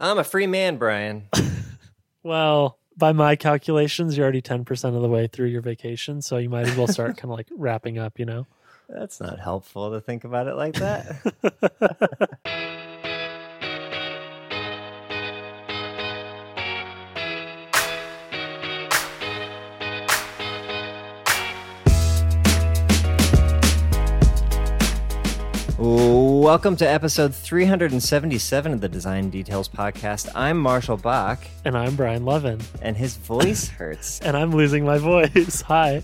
I'm a free man, Brian. Well, by my calculations, you're already 10% of the way through your vacation. So you might as well start kind of like wrapping up, you know? That's not helpful to think about it like that. Welcome to episode 377 of the Design Details Podcast. I'm Marshall Bock, And I'm Brian Lovin. and his voice hurts. And I'm losing my voice. Hi.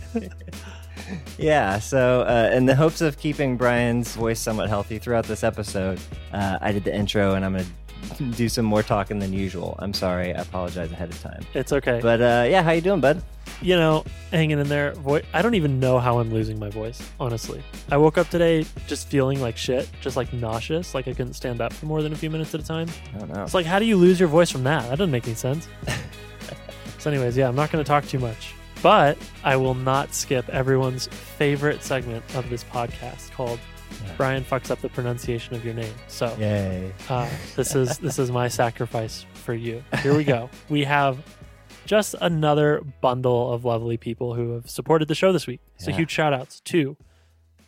Yeah, so uh, in the hopes of keeping Brian's voice somewhat healthy throughout this episode, uh, I did the intro and I'm going to do some more talking than usual. I'm sorry. I apologize ahead of time. It's okay. But uh, yeah, how you doing, bud? You know, hanging in there. Vo- I don't even know how I'm losing my voice, honestly. I woke up today just feeling like shit, just like nauseous, like I couldn't stand up for more than a few minutes at a time. I don't know. It's like, how do you lose your voice from that? That doesn't make any sense. so, anyways, yeah, I'm not going to talk too much, but I will not skip everyone's favorite segment of this podcast called Yeah. Brian fucks up the pronunciation of your name. So, Yay. uh, this is this is my sacrifice for you. Here we go. We have just another bundle of lovely people who have supported the show this week. So Yeah. huge shout outs to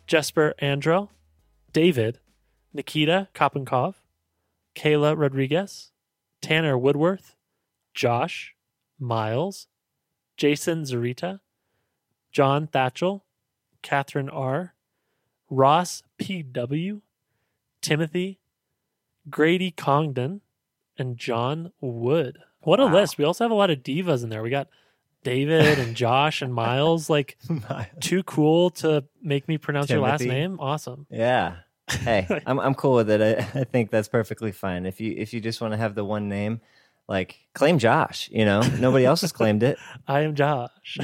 Jesper Andro, David, Nikita Kopenkov, Kayla Rodriguez, Tanner Woodworth, Josh, Miles, Jason Zarita, John Thatchell, Catherine R, Ross P.W., Timothy, Grady Congdon, and John Wood. What a Wow. list. We also have a lot of divas in there. We got David and Josh and Miles. Like, too cool to make me pronounce your last name. Awesome. yeah. Hey, I'm I'm cool with it. I, I think that's perfectly fine. If you if you just want to have the one name, like claim Josh. You know, nobody else has claimed it. I am Josh.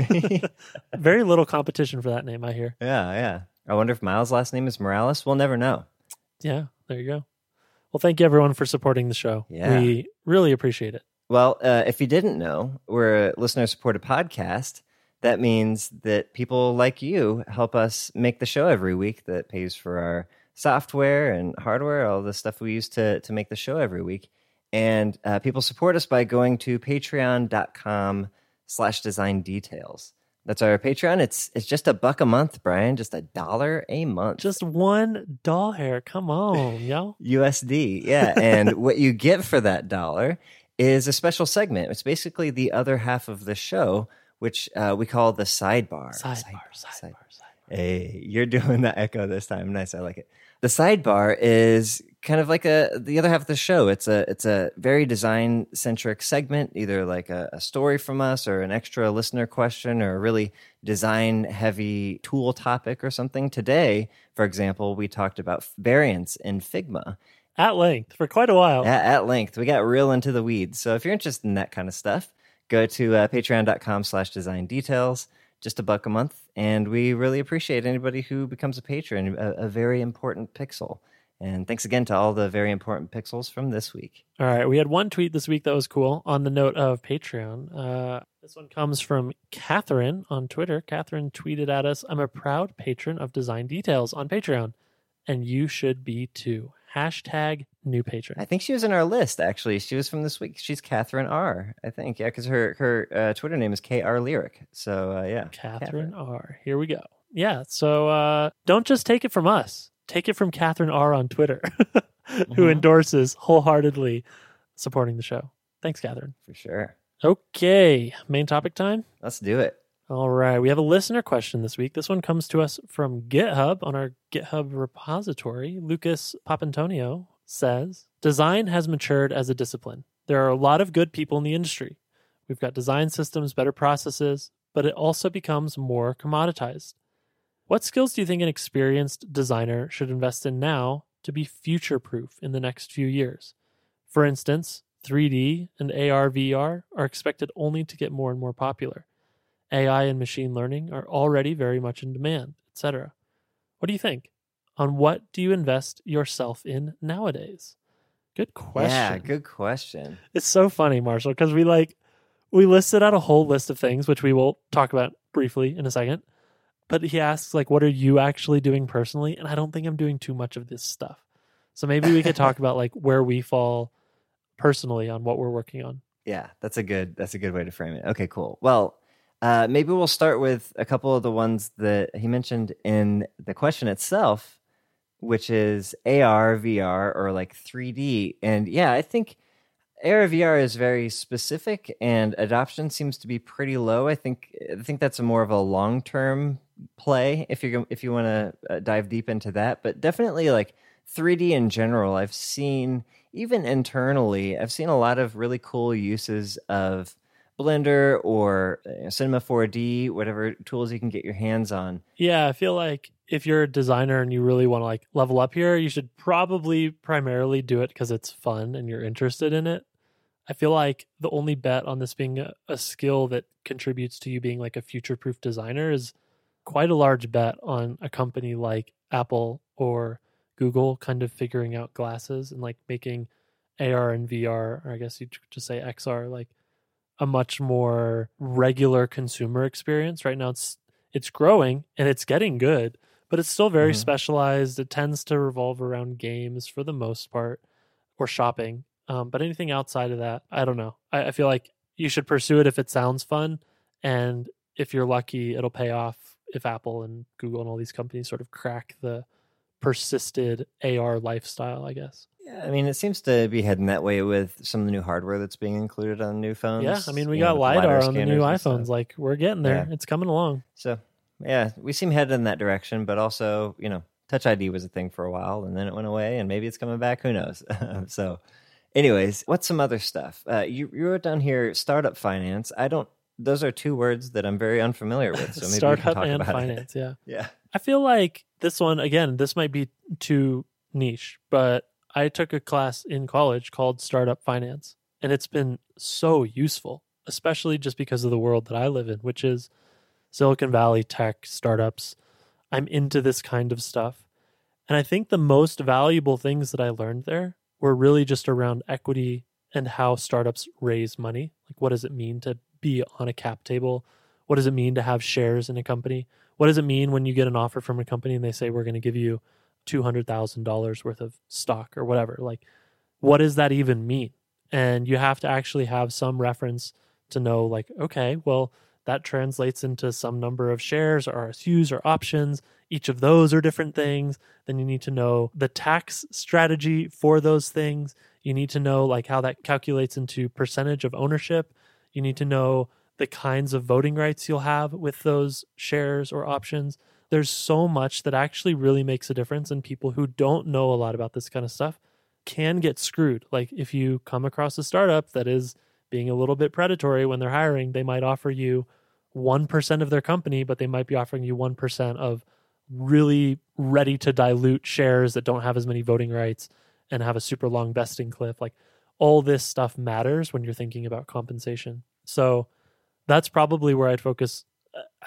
Very little competition for that name, I hear. Yeah, yeah. I wonder if Miles' last name is Morales. We'll never know. Yeah, there you go. Well, thank you everyone for supporting the show. Yeah. We really appreciate it. Well, uh, if you didn't know, we're a listener supported podcast. That means that people like you help us make the show every week that pays for our software and hardware, all the stuff we use to, to make the show every week. And uh, people support us by going to patreon.com slash design details. That's our Patreon. It's it's just a buck a month, Brian. Just a dollar a month. Just one doll hair. Come on, yo. USD, yeah. And what you get for that dollar is a special segment. It's basically the other half of the show, which uh, we call the sidebar. Sidebar, sidebar, sidebar. Hey, you're doing the echo this time. Nice, I like it. The sidebar is kind of like a the other half of the show. It's a it's a very design centric segment, either like a, a story from us or an extra listener question or a really design heavy tool topic or something. Today, for example, we talked about variants in Figma At length for quite a while. at, at length. We got real into the weeds. So if you're interested in that kind of stuff, go to uh, patreon.com slash design details, just a buck a month. And we really appreciate anybody who becomes a patron, a, a very important pixel. And thanks again to all the very important pixels from this week. All right, we had one tweet this week that was cool on the note of Patreon. Uh, this one comes from Catherine on Twitter. Catherine tweeted at us, I'm a proud patron of Design Details on Patreon, and you should be too. Hashtag new patron. I think she was in our list, actually. She was from this week. She's Catherine R, I think. Yeah, because her, her uh, Twitter name is KR Lyric. So, uh, yeah. Catherine R. Here we go. Yeah, so uh, don't just take it from us. Take it from Catherine R on Twitter, who Mhm. endorses wholeheartedly supporting the show. Thanks, Catherine. For sure. Okay, main topic time. Let's do it. All right, we have a listener question this week. This one comes to us from GitHub on our GitHub repository. Lucas Papantonio says Design has matured as a discipline. There are a lot of good people in the industry. We've got design systems, better processes, but it also becomes more commoditized. What skills do you think an experienced designer should invest in now to be future proof in the next few years? For instance, 3D and AR VR are expected only to get more and more popular. AI and machine learning are already very much in demand, etc. What do you think? On what do you invest yourself in nowadays? Good question. Yeah, good question. It's so funny, Marshall, because we like we listed out a whole list of things, which we will talk about briefly in a second. But he asks, like, what are you actually doing personally? And I don't think I'm doing too much of this stuff. So maybe we could talk about like where we fall personally on what we're working on. Yeah, that's a good that's a good way to frame it. Okay, cool. Well, uh, maybe we'll start with a couple of the ones that he mentioned in the question itself, which is AR, VR, or like 3D. And yeah, I think AR VR is very specific, and adoption seems to be pretty low. I think I think that's a more of a long term play if you if you want to uh, dive deep into that. But definitely like 3D in general, I've seen even internally, I've seen a lot of really cool uses of Blender or uh, Cinema 4D, whatever tools you can get your hands on. Yeah, I feel like if you're a designer and you really want to like level up here, you should probably primarily do it because it's fun and you're interested in it. I feel like the only bet on this being a, a skill that contributes to you being like a future proof designer is quite a large bet on a company like Apple or Google kind of figuring out glasses and like making AR and VR, or I guess you'd just say XR, like a much more regular consumer experience. Right now it's it's growing and it's getting good, but it's still very Mhm. specialized. It tends to revolve around games for the most part or shopping. Um, but anything outside of that, I don't know. I, I feel like you should pursue it if it sounds fun. And if you're lucky, it'll pay off if Apple and Google and all these companies sort of crack the persisted AR lifestyle, I guess. Yeah, I mean, it seems to be heading that way with some of the new hardware that's being included on new phones. Yeah, I mean, we you know, got with LiDAR on the new iPhones. Like, we're getting there. Yeah. It's coming along. So, yeah, we seem headed in that direction, but also, you know, Touch ID was a thing for a while and then it went away and maybe it's coming back. Who knows? so, anyways, what's some other stuff? Uh, you, you wrote down here startup finance. I don't, those are two words that I'm very unfamiliar with. So maybe we can talk and about it. finance. Yeah. Yeah. I feel like this one, again, this might be too niche, but I took a class in college called Startup Finance, and it's been so useful, especially just because of the world that I live in, which is Silicon Valley tech startups. I'm into this kind of stuff. And I think the most valuable things that I learned there were really just around equity and how startups raise money. Like, what does it mean to be on a cap table? What does it mean to have shares in a company? What does it mean when you get an offer from a company and they say, we're going to give you $200,000 worth of stock or whatever? Like, what does that even mean? And you have to actually have some reference to know, like, okay, well, that translates into some number of shares or RSUs or options. Each of those are different things. Then you need to know the tax strategy for those things. You need to know like how that calculates into percentage of ownership. You need to know the kinds of voting rights you'll have with those shares or options. There's so much that actually really makes a difference, and people who don't know a lot about this kind of stuff can get screwed. Like if you come across a startup that is being a little bit predatory when they're hiring, they might offer you 1% of their company, but they might be offering you 1% of really ready to dilute shares that don't have as many voting rights and have a super long vesting cliff. Like all this stuff matters when you're thinking about compensation. So that's probably where I'd focus.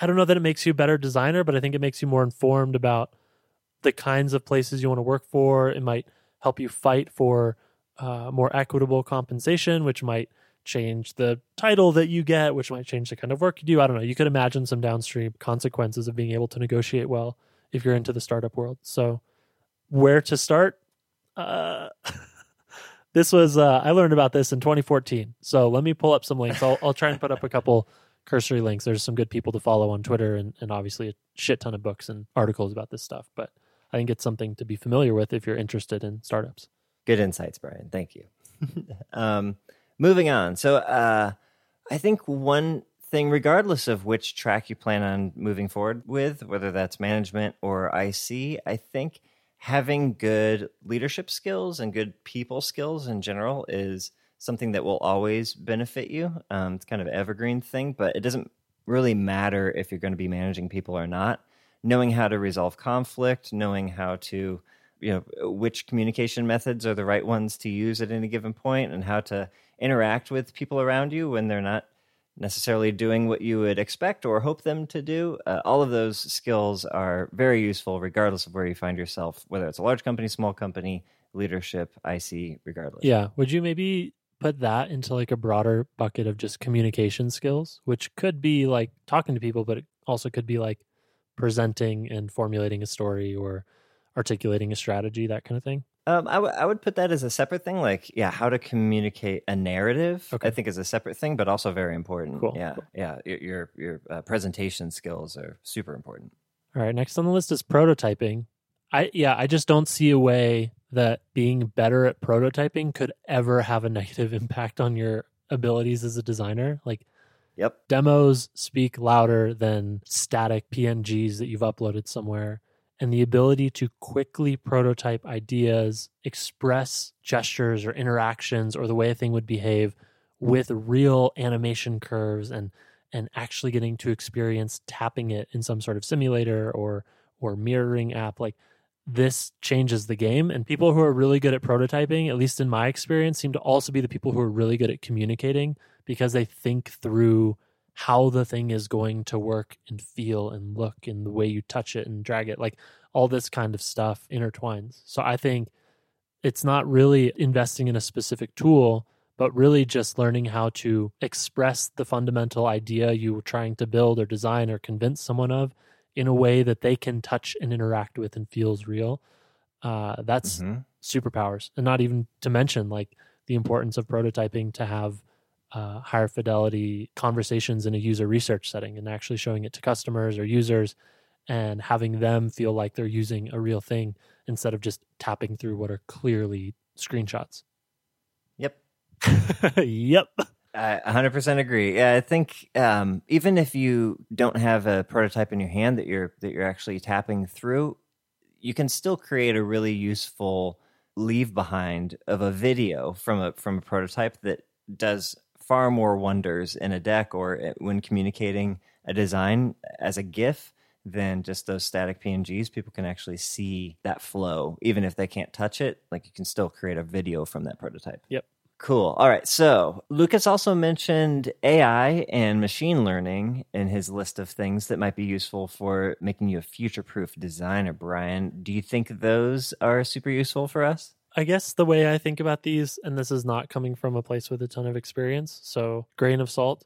I don't know that it makes you a better designer, but I think it makes you more informed about the kinds of places you want to work for. It might help you fight for uh, more equitable compensation, which might change the title that you get, which might change the kind of work you do. I don't know. You could imagine some downstream consequences of being able to negotiate well if you're into the startup world. So, where to start? Uh, this was uh, I learned about this in 2014. So let me pull up some links. I'll, I'll try and put up a couple cursory links. There's some good people to follow on Twitter, and, and obviously a shit ton of books and articles about this stuff. But I think it's something to be familiar with if you're interested in startups. Good insights, Brian. Thank you. um, moving on. So, uh, I think one thing, regardless of which track you plan on moving forward with, whether that's management or IC, I think having good leadership skills and good people skills in general is something that will always benefit you. Um, it's kind of evergreen thing, but it doesn't really matter if you're going to be managing people or not. Knowing how to resolve conflict, knowing how to you know which communication methods are the right ones to use at any given point and how to interact with people around you when they're not necessarily doing what you would expect or hope them to do uh, all of those skills are very useful regardless of where you find yourself whether it's a large company small company leadership ic regardless Yeah. Would you maybe put that into like a broader bucket of just communication skills, which could be like talking to people, but it also could be like presenting and formulating a story or articulating a strategy, that kind of thing? Um, I, w- I would put that as a separate thing. Like, yeah, how to communicate a narrative, Okay. I think is a separate thing, but also very important. Cool, Yeah, cool. yeah. Your your, your uh, presentation skills are super important. All right, next on the list is prototyping. I yeah, I just don't see a way that being better at prototyping could ever have a negative impact on your abilities as a designer. Like Yep. demos speak louder than static PNGs that you've uploaded somewhere. And the ability to quickly prototype ideas, express gestures or interactions or the way a thing would behave with real animation curves and and actually getting to experience tapping it in some sort of simulator or or mirroring app like this changes the game. And people who are really good at prototyping at least in my experience seem to also be the people who are really good at communicating because they think through how the thing is going to work and feel and look and the way you touch it and drag it. Like all this kind of stuff intertwines. So i think it's not really investing in a specific tool but really just learning how to express the fundamental idea you were trying to build or design or convince someone of in a way that they can touch and interact with and feels real uh, that's Mhm. superpowers and not even to mention like the importance of prototyping to have uh, higher fidelity conversations in a user research setting and actually showing it to customers or users and having them feel like they're using a real thing instead of just tapping through what are clearly screenshots Yep. yep I 100% agree. Yeah, I think um, even if you don't have a prototype in your hand that you're that you're actually tapping through, you can still create a really useful leave behind of a video from a from a prototype that does far more wonders in a deck or uh, when communicating a design as a GIF than just those static PNGs. People can actually see that flow, even if they can't touch it. Like you can still create a video from that prototype. Yep. Cool. All right. So Lucas also mentioned AI and machine learning in his list of things that might be useful for making you a future proof designer. Brian, do you think those are super useful for us? I guess the way I think about these, and this is not coming from a place with a ton of experience, so grain of salt.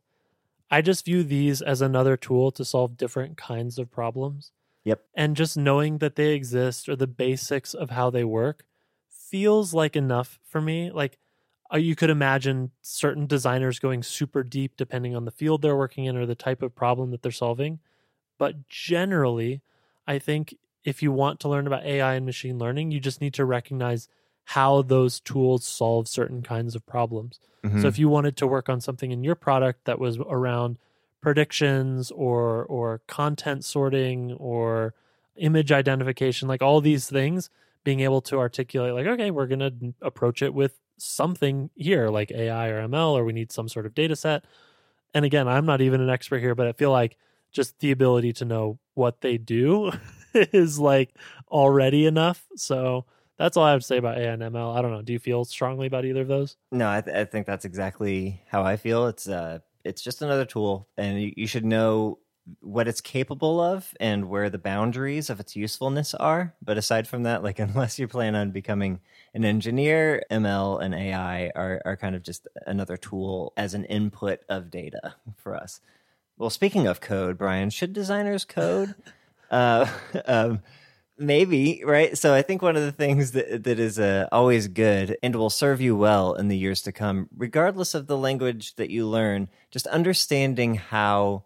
I just view these as another tool to solve different kinds of problems. Yep. And just knowing that they exist or the basics of how they work feels like enough for me. Like you could imagine certain designers going super deep depending on the field they're working in or the type of problem that they're solving. But generally, I think if you want to learn about AI and machine learning, you just need to recognize how those tools solve certain kinds of problems. Mm-hmm. So if you wanted to work on something in your product that was around predictions or or content sorting or image identification, like all these things, being able to articulate like, okay, we're gonna approach it with something here, like AI or ML, or we need some sort of data set. And again, I'm not even an expert here, but I feel like just the ability to know what they do is like already enough. So that's all I have to say about AI and ML. I don't know. Do you feel strongly about either of those? No, I, th- I think that's exactly how I feel. It's uh, it's just another tool, and you, you should know what it's capable of and where the boundaries of its usefulness are. But aside from that, like unless you plan on becoming an engineer, ML and AI are are kind of just another tool as an input of data for us. Well, speaking of code, Brian, should designers code? uh, um, maybe right. So I think one of the things that that is uh, always good and will serve you well in the years to come, regardless of the language that you learn, just understanding how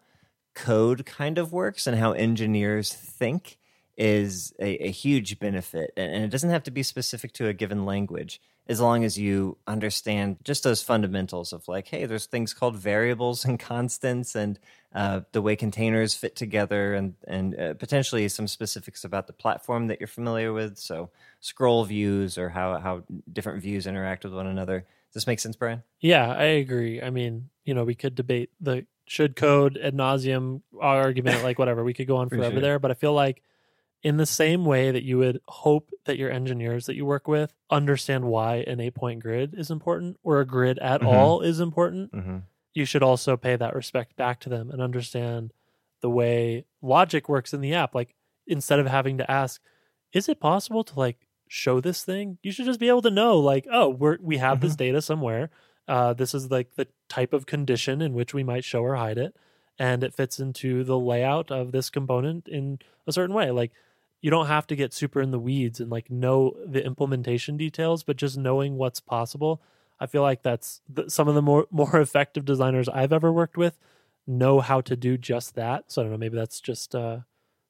code kind of works and how engineers think is a, a huge benefit. And, it doesn't have to be specific to a given language as long as you understand just those fundamentals of like, hey, there's things called variables and constants and uh, the way containers fit together and, and uh, potentially some specifics about the platform that you're familiar with. So scroll views or how, how different views interact with one another. Does this make sense, Brian? Yeah, I agree. I mean, you know, we could debate the should code ad nauseum argument, like whatever. We could go on forever sure. there, but I feel like in the same way that you would hope that your engineers that you work with understand why an eight point grid is important or a grid at Mhm. all is important, Mm-hmm. you should also pay that respect back to them and understand the way logic works in the app. Like instead of having to ask, is it possible to like show this thing? You should just be able to know, like, oh, we're we have this data somewhere. Uh, this is like the type of condition in which we might show or hide it, and it fits into the layout of this component in a certain way. Like you don't have to get super in the weeds and like know the implementation details, but just knowing what's possible. I feel like that's some of the more more effective designers I've ever worked with know how to do just that. So I don't know, maybe that's just uh,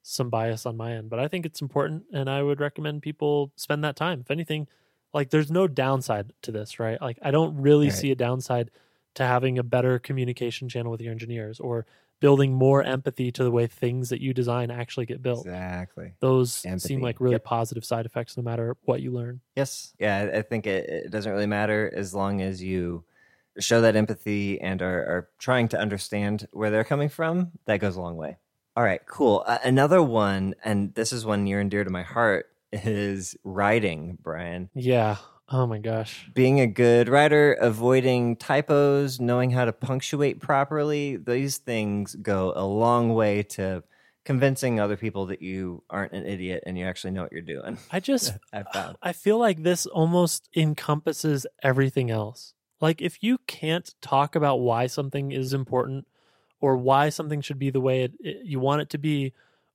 some bias on my end, but I think it's important, and I would recommend people spend that time. If anything, like there's no downside to this, right? Like I don't really Right. see a downside to having a better communication channel with your engineers or building more empathy to the way things that you design actually get built. Exactly. Those Empathy. seem like really Yep. positive side effects no matter what you learn. Yes. Yeah, I- think it, it doesn't really matter as long as you show that empathy and are, are trying to understand where they're coming from. That goes a long way. All right, cool. Uh, another one, and this is one near and dear to my heart, is writing, Brian. Yeah. Oh my gosh. Being a good writer, avoiding typos, knowing how to punctuate properly, these things go a long way to convincing other people that you aren't an idiot and you actually know what you're doing. I just I've found. I feel like this almost encompasses everything else. Like if you can't talk about why something is important or why something should be the way it, it- you want it to be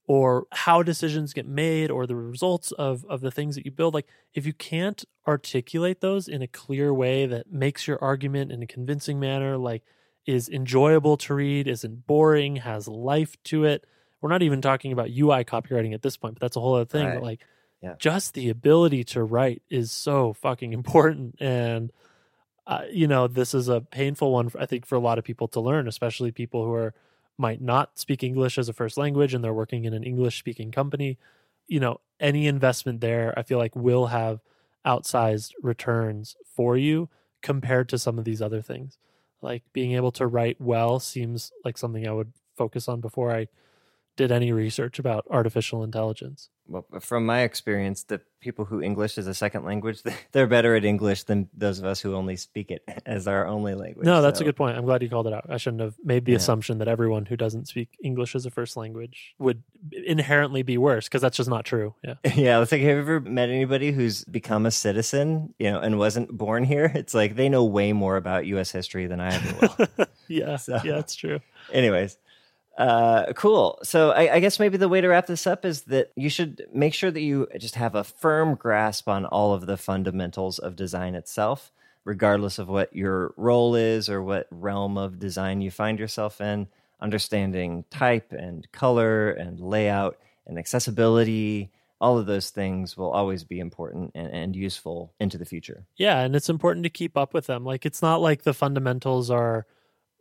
or how decisions get made or the results of of the things that you build like if you can't articulate those in a clear way that makes your argument in a convincing manner like is enjoyable to read isn't boring has life to it we're not even talking about ui copywriting at this point but that's a whole other thing Right. but like Yeah. just the ability to write is so fucking important and uh, you know this is a painful one for, i think for a lot of people to learn especially people who are might not speak english as a first language and they're working in an english speaking company you know any investment there i feel like will have outsized returns for you compared to some of these other things. Like being able to write well seems like something i would focus on before i did any research about artificial intelligence well, from my experience, the people who English is a second language, they're better at English than those of us who only speak it as our only language. No, that's So, a good point. I'm glad you called it out. I shouldn't have made the Yeah. assumption that everyone who doesn't speak English as a first language would inherently be worse because that's just not true. Yeah. Yeah, it's like, have you ever met anybody who's become a citizen, you know, and wasn't born here? It's like they know way more about U.S. history than I ever will. yeah. So- Yeah, it's true. Anyways, uh, cool. So I, I guess maybe the way to wrap this up is that you should make sure that you just have a firm grasp on all of the fundamentals of design itself, regardless of what your role is or what realm of design you find yourself in. Understanding type and color and layout and accessibility, all of those things will always be important and, and useful into the future. Yeah, and it's important to keep up with them. Like it's not like the fundamentals are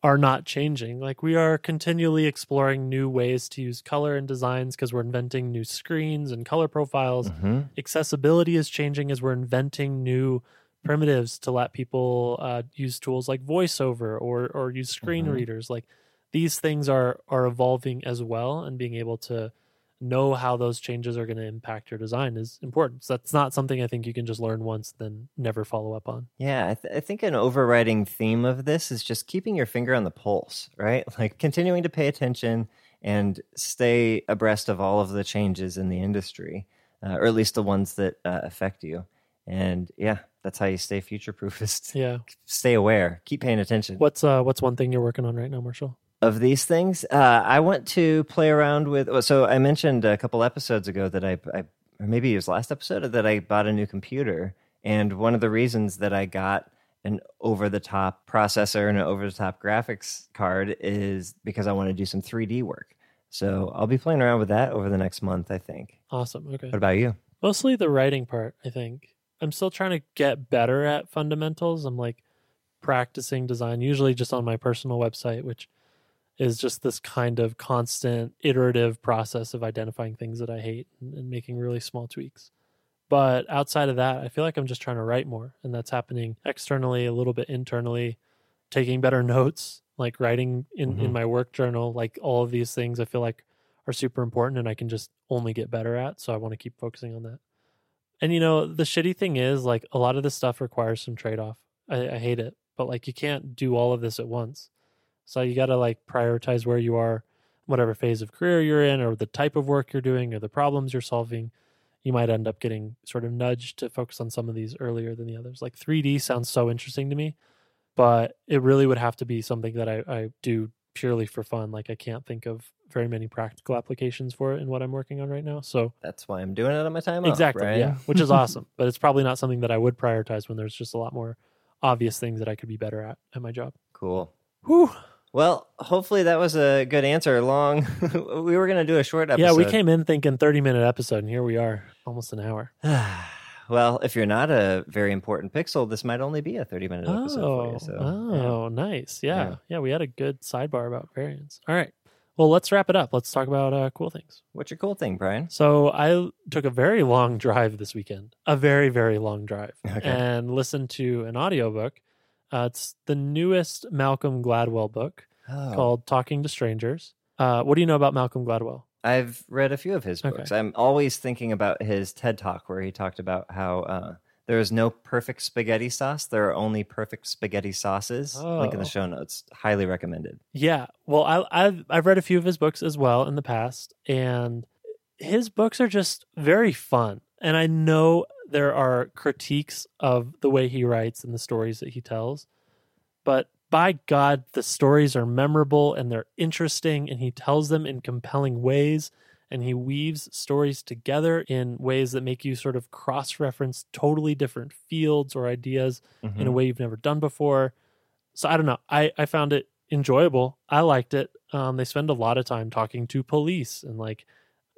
are not changing. Like we are continually exploring new ways to use color and designs because we're inventing new screens and color profiles. Mm-hmm. accessibility is changing as we're inventing new primitives to let people uh, use tools like voiceover or or use screen Mhm. readers like these things are are evolving as well and being able to know how those changes are going to impact your design is important so that's not something i think you can just learn once then never follow up on Yeah, I, th- I think an overriding theme of this is just keeping your finger on the pulse, right? Like continuing to pay attention and stay abreast of all of the changes in the industry, uh, or at least the ones that uh, affect you. And yeah, that's how you stay future proof. Is yeah stay aware, keep paying attention. what's uh what's one thing you're working on right now marshall of these things, uh, I want to play around with. So I mentioned a couple episodes ago that I, I, or maybe it was last episode, that I bought a new computer, and one of the reasons that I got an over-the-top processor and an over-the-top graphics card is because I want to do some 3D work. So I'll be playing around with that over the next month. I think. awesome okay What about you? mostly the writing part i think i'm still trying to get better at fundamentals i'm like practicing design usually just on my personal website which is just this kind of constant iterative process of identifying things that i hate and, and making really small tweaks. But outside of that i feel like i'm just trying to write more and that's happening externally a little bit internally taking better notes like writing in, in Mhm. my work journal like all of these things i feel like are super important and i can just only get better at so i want to keep focusing on that. And you know the shitty thing is like a lot of this stuff requires some trade-off. I, I hate it but like you can't do all of this at once so you got to like prioritize where you are whatever phase of career you're in or the type of work you're doing or the problems you're solving you might end up getting sort of nudged to focus on some of these earlier than the others like 3d sounds so interesting to me but it really would have to be something that i, I do purely for fun. Like I can't think of very many practical applications for it in what I'm working on right now. So That's why I'm doing it on my time exactly, off. Brian. yeah, which is awesome. But it's probably not something that I would prioritize when there's just a lot more obvious things that I could be better at at my job. Cool. Whew. Well, hopefully that was a good answer. Long. we were gonna do a short episode. Yeah, we came in thinking 30 minute episode, and here we are, almost an hour. well, if you're not a very important pixel, this might only be a 30 minute episode for Oh, you. So, oh, nice. Yeah. Yeah. yeah, We had a good sidebar about variants. All right. Well, let's wrap it up. Let's talk about uh, cool things. what's your cool thing, Brian? So I took a very long drive this weekend, a very, very long drive, Okay. and listened to an audiobook. Uh, it's the newest Malcolm Gladwell book Oh. called Talking to Strangers. Uh, what do you know about Malcolm Gladwell? I've read a few of his Okay. books. I'm always thinking about his TED talk where he talked about how uh, there is no perfect spaghetti sauce. There are only perfect spaghetti sauces. Link in Oh. the show notes. Highly recommended. Yeah. Well, I, I've I've read a few of his books as well in the past, and his books are just very fun. And I know there are critiques of the way he writes and the stories that he tells, but by God, the stories are memorable and they're interesting, and he tells them in compelling ways. And he weaves stories together in ways that make you sort of cross reference totally different fields or ideas in a Mhm. way you've never done before. So I don't know. I, I found it enjoyable. I liked it. Um, they spend a lot of time talking to police and like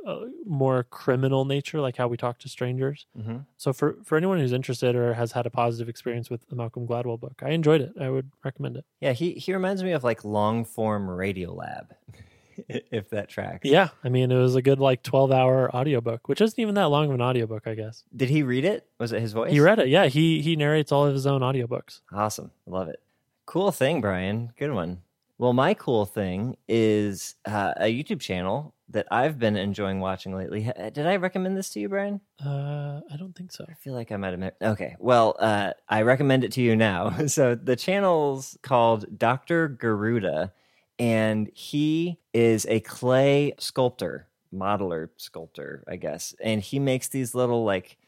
uh, more criminal nature, like how we talk to strangers. Mhm. So for for anyone who's interested or has had a positive experience with the Malcolm Gladwell book, I enjoyed it. I would recommend it. Yeah, he, he reminds me of like long form Radiolab, if that tracks. Yeah, I mean it was a good like twelve hour audiobook, which isn't even that long of an audiobook, I guess. Did he read it? Was it his voice? He read it. Yeah, he he narrates all of his own audiobooks. Awesome. Love it. Cool thing, Brian. Good one. Well, my cool thing is uh, a YouTube channel that I've been enjoying watching lately. Did I recommend this to you, Brian? Uh, I don't think so. I feel like I might have. Met- okay. Well, uh, I recommend it to you now. so the channel's called Dr. Garuda, and he is a clay sculptor, modeler sculptor, I guess. And he makes these little, like,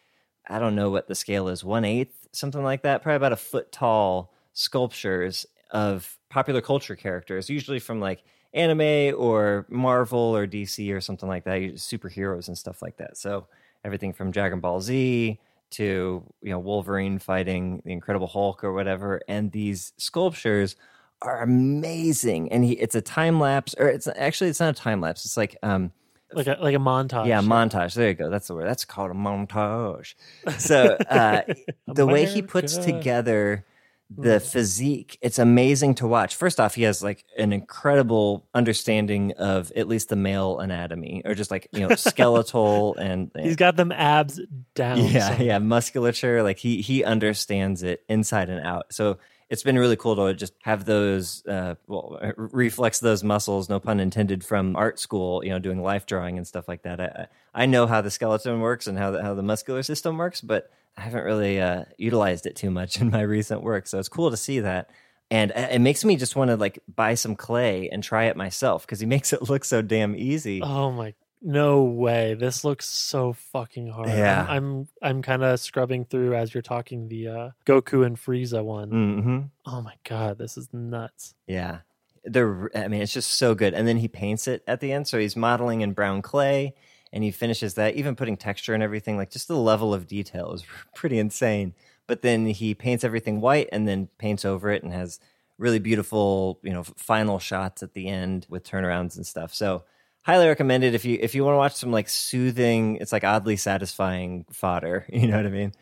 I don't know what the scale is, one eighth, something like that, probably about a foot tall sculptures of popular culture characters, usually from like anime or Marvel or DC or something like that, superheroes and stuff like that. So everything from Dragon Ball Z to you know Wolverine fighting the Incredible Hulk or whatever, and these sculptures are amazing. And he, it's a time lapse, or it's actually it's not a time lapse. It's like um, Like a like a montage. yeah, montage. There you go. That's the word. That's called a montage. So uh, the way he puts together the mm-hmm. physique, it's amazing to watch. First off, he has like an incredible understanding of at least the male anatomy, or just like you know skeletal and eh, He's got them abs down. yeah, so- yeah, musculature. Like he he understands it inside and out. So it's been really cool to just have those, uh, well, reflex those muscles, no pun intended, from art school. You know, doing life drawing and stuff like that. I, I know how the skeleton works and how the, how the muscular system works, but I haven't really uh, utilized it too much in my recent work. So it's cool to see that. And it makes me just want to like buy some clay and try it myself because he makes it look so damn easy. Oh my no way. This looks so fucking hard. Yeah. I'm I'm, I'm kind of scrubbing through as you're talking the uh, Goku and Frieza one. hmm Oh my god, this is nuts. Yeah. They're, I mean, it's just so good. And then he paints it at the end. So he's modeling in brown clay and he finishes that, even putting texture and everything. Like just the level of detail is pretty insane. But then he paints everything white and then paints over it and has really beautiful, you know, final shots at the end with turnarounds and stuff. So highly recommended if you if you want to watch some like soothing, it's like oddly satisfying fodder. You know what I mean?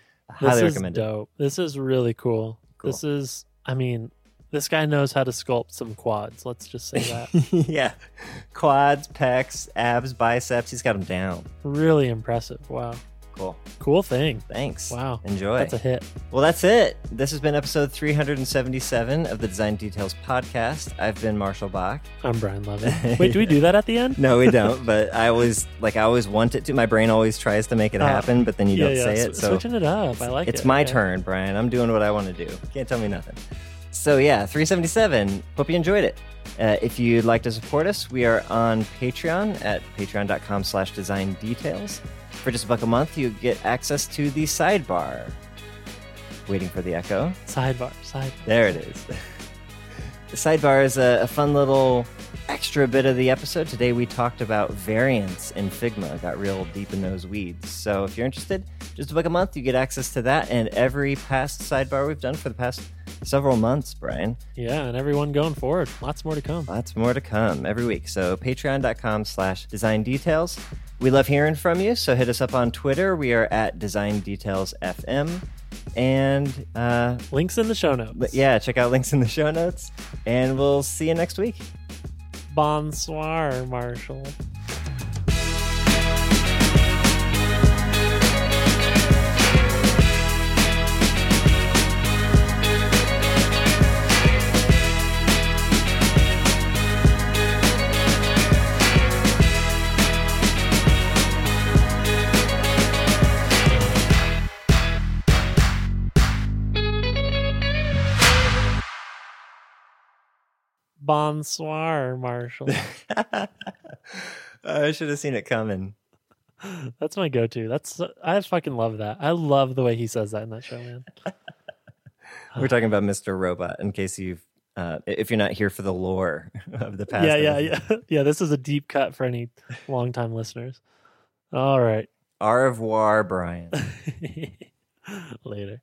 This Highly is recommended. dope. This is really cool. Cool. This is I mean, this guy knows how to sculpt some quads. Let's just say that. yeah. Quads, pecs, abs, biceps. He's got them down. really impressive. Wow. Cool. Cool thing. Thanks. Wow. Enjoy. That's a hit. well, that's it. This has been episode 377 of the Design Details podcast. I've been Marshall Bock. I'm Brian Lovin. Wait, do we do that at the end? No, we don't, but I always like I always want it to. My brain always tries to make it Oh. happen, but then you yeah, don't yeah. say it. So switching it up. I like it. it's my turn, Brian. I'm doing what I want to do. Can't tell me nothing. So yeah, 377. Hope you enjoyed it. Uh, if you'd like to support us, we are on Patreon at patreon.com slash design details. For just a buck a month, you get access to the sidebar. Waiting for the echo. Sidebar. Sidebar. There it is. the sidebar is a, a fun little extra bit of the episode. Today we talked about variants in Figma, got real deep in those weeds. So if you're interested, just a buck a month, you get access to that and every past sidebar we've done for the past several months, Brian. Yeah, and everyone going forward. Lots more to come. Lots more to come every week. So patreon.com slash design details. We love hearing from you, so hit us up on Twitter. We are at Design Details FM. And uh, Links in the show notes. yeah, check out links in the show notes. And we'll see you next week. Bonsoir, Marshall. Bonsoir, Marshall. I should have seen it coming. That's my go-to. That's I fucking love that. I love the way he says that in that show, man. We're talking about Mr. Robot in case you've, uh, if you're not here for the lore of the past. yeah, yeah, yeah, yeah. This is a deep cut for any longtime listeners. All right, Au revoir, Brian. later.